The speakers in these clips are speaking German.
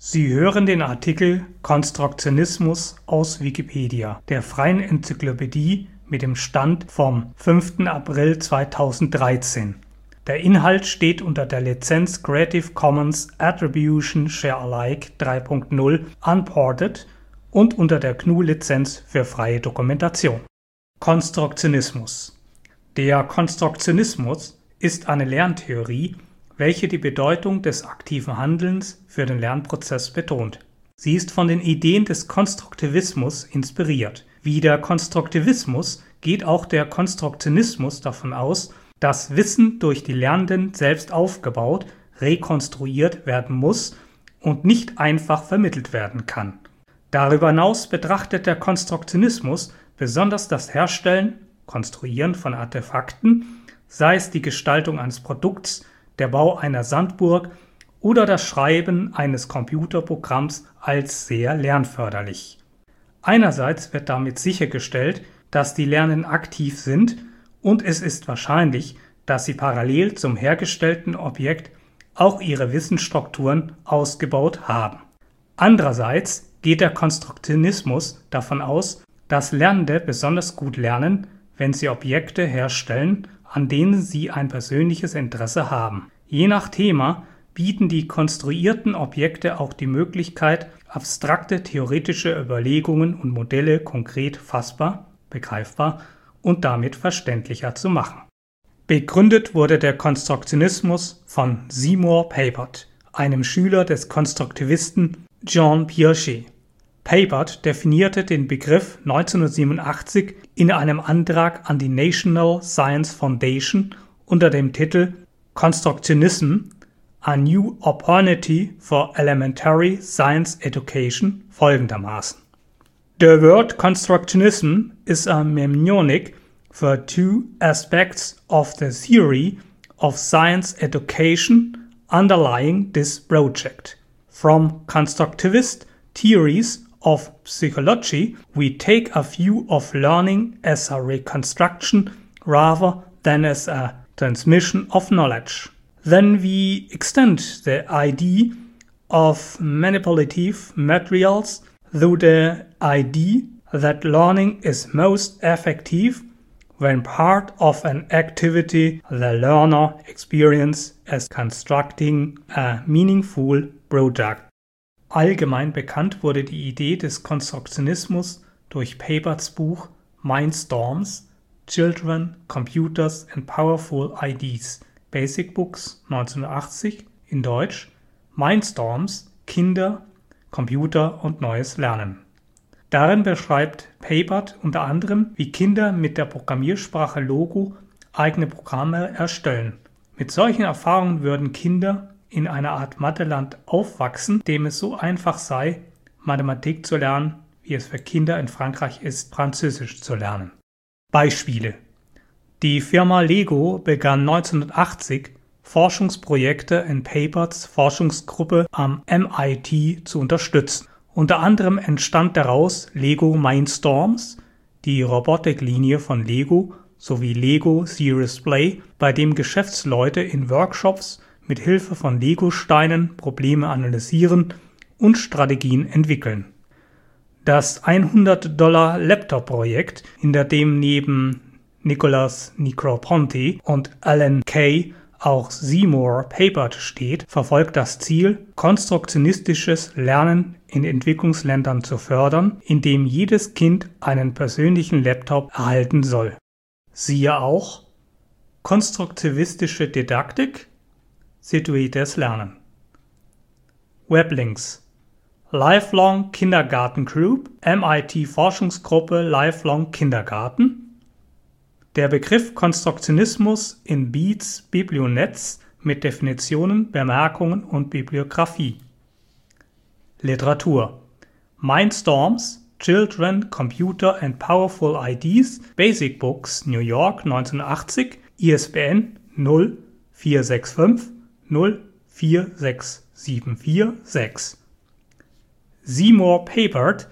Sie hören den Artikel Konstruktionismus, aus Wikipedia, der freien Enzyklopädie. Mit dem Stand vom 5. April 2013. Der Inhalt steht unter der Lizenz Creative Commons Attribution Share Alike 3 Punkt 0 Unported und unter der GNU-Lizenz für freie Dokumentation. Konstruktionismus Der Konstruktionismus ist eine Lerntheorie welche die Bedeutung des aktiven Handelns für den Lernprozess betont. Sie ist von den Ideen des Konstruktivismus inspiriert. Wie der Konstruktivismus geht auch der Konstruktionismus davon aus, dass Wissen durch die Lernenden selbst aufgebaut, rekonstruiert werden muss und nicht einfach vermittelt werden kann. Darüber hinaus betrachtet der Konstruktionismus besonders das Herstellen, Konstruieren von Artefakten, sei es die Gestaltung eines Produkts, der Bau einer Sandburg oder das Schreiben eines Computerprogramms als sehr lernförderlich. Einerseits wird damit sichergestellt, dass die Lernenden aktiv sind und es ist wahrscheinlich, dass sie parallel zum hergestellten Objekt auch ihre Wissensstrukturen ausgebaut haben. Andererseits geht der Konstruktionismus davon aus, dass Lernende besonders gut lernen, wenn sie Objekte herstellen an denen sie ein persönliches Interesse haben. Je nach Thema bieten die konstruierten Objekte auch die Möglichkeit, abstrakte theoretische Überlegungen und Modelle konkret fassbar, begreifbar und damit verständlicher zu machen. Begründet wurde der Konstruktionismus von Seymour Papert, einem Schüler des Konstruktivisten Jean Piaget. Papert definierte den Begriff 1987 in einem Antrag an die National Science Foundation unter dem Titel Constructionism A New Opportunity for Elementary Science Education folgendermaßen. The word constructionism is a mnemonic for two aspects of the theory of science education underlying this project. From constructivist theories of psychology, we take a view of learning as a reconstruction rather than as a transmission of knowledge. Then we extend the idea of manipulative materials through the idea that learning is most effective when part of an activity the learner experiences as constructing a meaningful project. Allgemein bekannt wurde die Idee des Konstruktionismus durch Paperts Buch Mindstorms: Children, Computers and Powerful Ideas (Basic Books, 1980, in Deutsch: Mindstorms: Kinder, Computer und neues Lernen). Darin beschreibt Papert unter anderem, wie Kinder mit der Programmiersprache Logo eigene Programme erstellen. Mit solchen Erfahrungen würden Kinder in einer Art Matheland aufwachsen, dem es so einfach sei, Mathematik zu lernen, wie es für Kinder in Frankreich ist, Französisch zu lernen. Beispiele Die Firma Lego begann 1980 Forschungsprojekte in Paperts Forschungsgruppe am MIT zu unterstützen. Unter anderem entstand daraus Lego Mindstorms, die Robotiklinie von Lego sowie Lego Serious Play, bei dem Geschäftsleute in Workshops mit Hilfe von Lego-Steinen Probleme analysieren und Strategien entwickeln. Das 100-Dollar-Laptop-Projekt, hinter dem neben Nicholas Negroponte und Alan Kay auch Seymour Papert steht, verfolgt das Ziel, konstruktionistisches Lernen in Entwicklungsländern zu fördern, indem jedes Kind einen persönlichen Laptop erhalten soll. Siehe auch konstruktivistische Didaktik situiertes Lernen. Weblinks Lifelong Kindergarten Group, MIT Forschungsgruppe Lifelong Kindergarten. Der Begriff Konstruktionismus in Beats Biblionetz mit Definitionen, Bemerkungen und Bibliografie. Literatur Mindstorms, Children, Computer and Powerful Ideas, Basic Books, New York 1980, ISBN 0 465 046746. Seymour Papert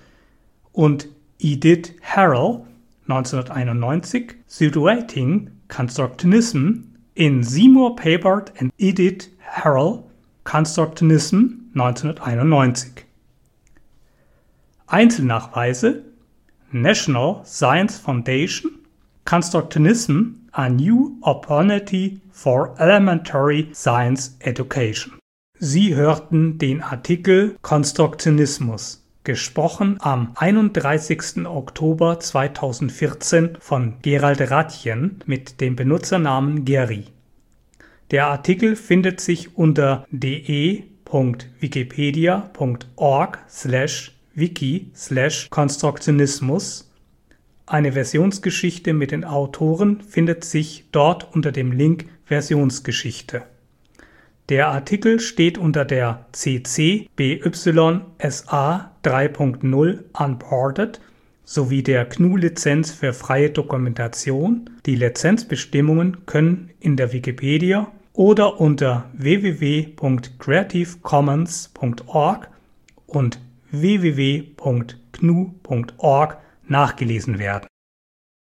und Edith Harrell 1991 Situating Constructionism in Seymour Papert and Edith Harrell Constructionism 1991. Einzelnachweise National Science Foundation Constructionism A New Opportunity for Elementary Science Education. Sie hörten den Artikel Konstruktionismus, gesprochen am 31. Oktober 2014 von Gerald Ratjen mit dem Benutzernamen Geri. Der Artikel findet sich unter de.wikipedia.org Eine Versionsgeschichte mit den Autoren findet sich dort unter dem Link Versionsgeschichte. Der Artikel steht unter der CC BY SA 3.0 Unported sowie der GNU-Lizenz für freie Dokumentation. Die Lizenzbestimmungen können in der Wikipedia oder unter www.creativecommons.org und www.gnu.org nachgelesen werden